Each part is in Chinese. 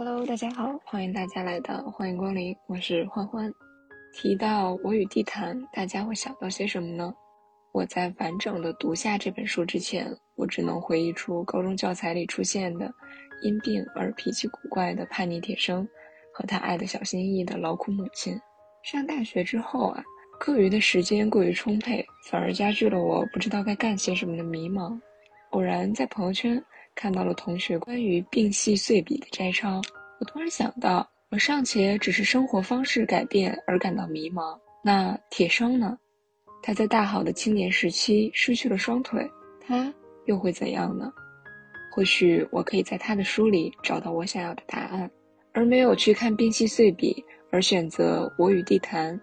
Hello，大家好，欢迎大家来到欢迎光临，我是欢欢。提到我与地坛，大家会想到些什么呢？我在完整的读下这本书之前，我只能回忆出高中教材里出现的因病而脾气古怪的叛逆铁生，和他爱的小心翼翼的劳苦母亲。上大学之后啊，课余的时间过于充沛，反而加剧了我不知道该干些什么的迷茫。偶然在朋友圈看到了同学关于病隙碎笔的摘抄，我突然想到，我尚且只是生活方式改变而感到迷茫，那铁生呢？他在大好的青年时期失去了双腿，他又会怎样呢？或许我可以在他的书里找到我想要的答案，而没有去看《冰溪碎笔》，而选择《我与地坛》。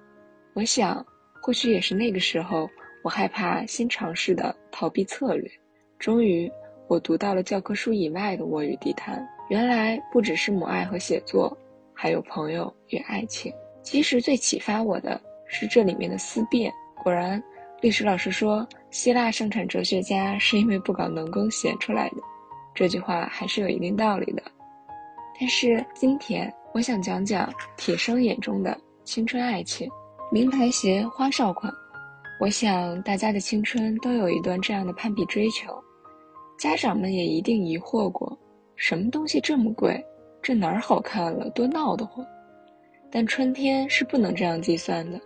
我想，或许也是那个时候，我害怕新尝试的逃避策略。终于，我读到了教科书以外的《我与地坛》，原来不只是母爱和写作，还有朋友与爱情。其实最启发我的是这里面的思辨。果然，历史老师说希腊盛产哲学家是因为不搞农耕闲出来的，这句话还是有一定道理的。但是今天我想讲讲铁生眼中的青春爱情，名牌鞋花哨款。我想大家的青春都有一段这样的攀比追求，家长们也一定疑惑过，什么东西这么贵，这哪儿好看了，多闹得慌。但春天是不能这样计算的。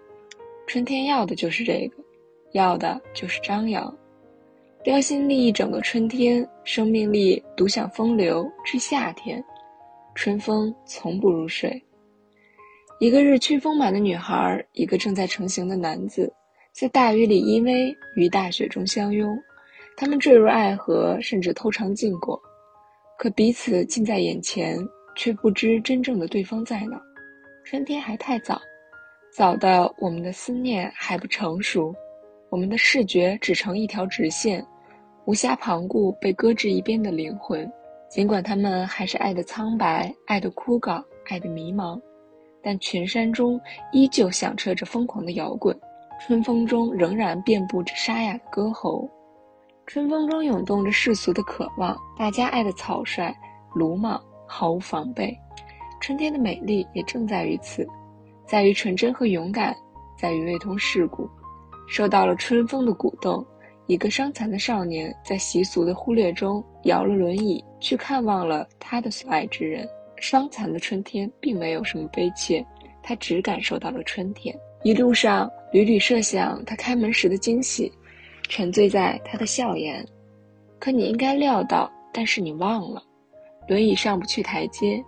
春天要的就是这个，要的就是张扬，标新立异整个春天，生命力独享风流至夏天，春风从不入睡。一个日趋丰满的女孩，一个正在成型的男子，在大雨里依偎，于大雪中相拥，他们坠入爱河，甚至偷尝禁果，可彼此近在眼前，却不知真正的对方在哪。春天还太早。早的，我们的思念还不成熟，我们的视觉只成一条直线，无暇旁顾被搁置一边的灵魂。尽管他们还是爱的苍白，爱的枯槁，爱的迷茫，但群山中依旧响彻着疯狂的摇滚，春风中仍然遍布着沙哑的歌喉，春风中涌动着世俗的渴望。大家爱的草率、鲁莽，毫无防备。春天的美丽也正在于此。在于纯真和勇敢，在于未通世故，受到了春风的鼓动。一个伤残的少年在习俗的忽略中摇了轮椅，去看望了他的所爱之人。伤残的春天并没有什么悲切，他只感受到了春天。一路上屡屡设想他开门时的惊喜，沉醉在他的笑颜。可你应该料到，但是你忘了，轮椅上不去台阶，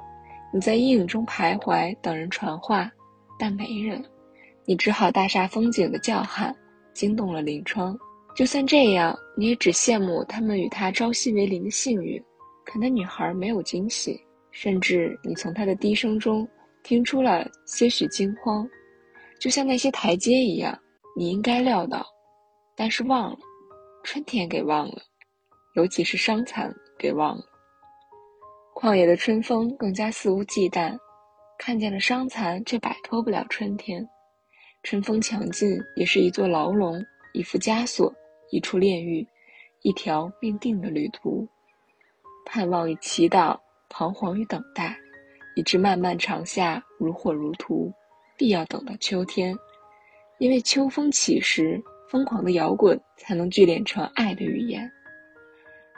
你在阴影中徘徊，等人传话。但没人，你只好大煞风景的叫喊，惊动了临窗。就算这样，你也只羡慕他们与他朝夕为邻的幸运。可那女孩没有惊喜，甚至你从她的低声中听出了些许惊慌，就像那些台阶一样。你应该料到，但是忘了，春天给忘了，尤其是伤残给忘了。旷野的春风更加肆无忌惮。看见了伤残，却摆脱不了春天。春风强劲，也是一座牢笼，一副枷锁，一处炼狱，一条命定的旅途。盼望与祈祷，彷徨与等待，以致漫漫长夏如火如荼，必要等到秋天。因为秋风起时，疯狂的摇滚才能聚敛成爱的语言。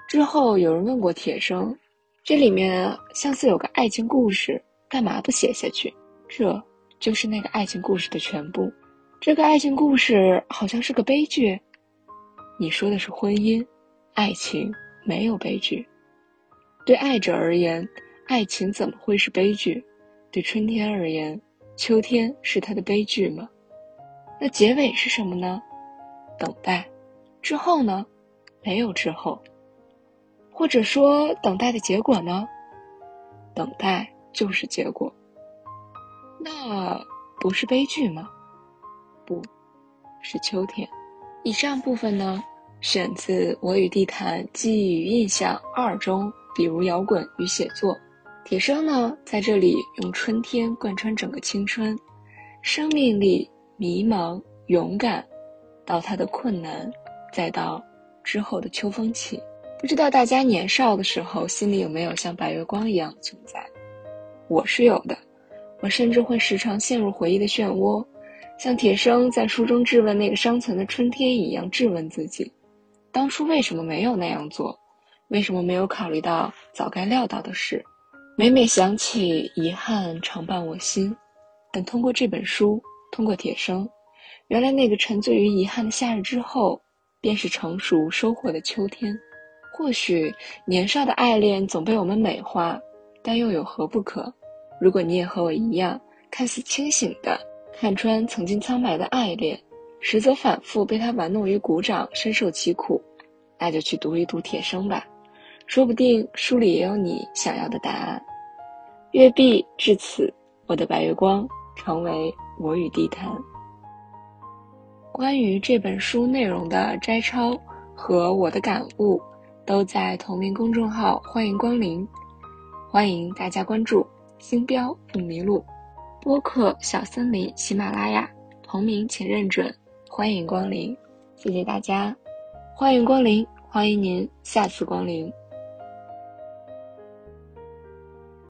之后有人问过铁生，这里面像似有个爱情故事。干嘛不写下去？这就是那个爱情故事的全部。这个爱情故事好像是个悲剧。你说的是婚姻，爱情没有悲剧。对爱者而言，爱情怎么会是悲剧？对春天而言，秋天是他的悲剧吗？那结尾是什么呢？等待。之后呢？没有之后。或者说，等待的结果呢？等待。就是结果，那不是悲剧吗？不，是秋天。以上部分呢，选自《我与地坛记忆与印象二》中，比如摇滚与写作。铁生呢，在这里用春天贯穿整个青春，生命力、迷茫、勇敢，到他的困难，再到之后的秋风起。不知道大家年少的时候，心里有没有像白月光一样的存在？我是有的。我甚至会时常陷入回忆的漩涡，像铁生在书中质问那个伤残的春天一样质问自己：当初为什么没有那样做？为什么没有考虑到早该料到的事？每每想起，遗憾常伴我心。但通过这本书，通过铁生，原来那个沉醉于遗憾的夏日之后，便是成熟收获的秋天。或许年少的爱恋总被我们美化，但又有何不可？如果你也和我一样，看似清醒的看穿曾经苍白的爱恋，实则反复被他玩弄于股掌，深受其苦，那就去读一读《铁生》吧，说不定书里也有你想要的答案。月毕至此，我的白月光成为我与地坛。关于这本书内容的摘抄和我的感悟，都在同名公众号，欢迎光临，欢迎大家关注。星标不迷路，播客小森林，喜马拉雅同名请认准，欢迎光临，谢谢大家，欢迎光临，欢迎您下次光临。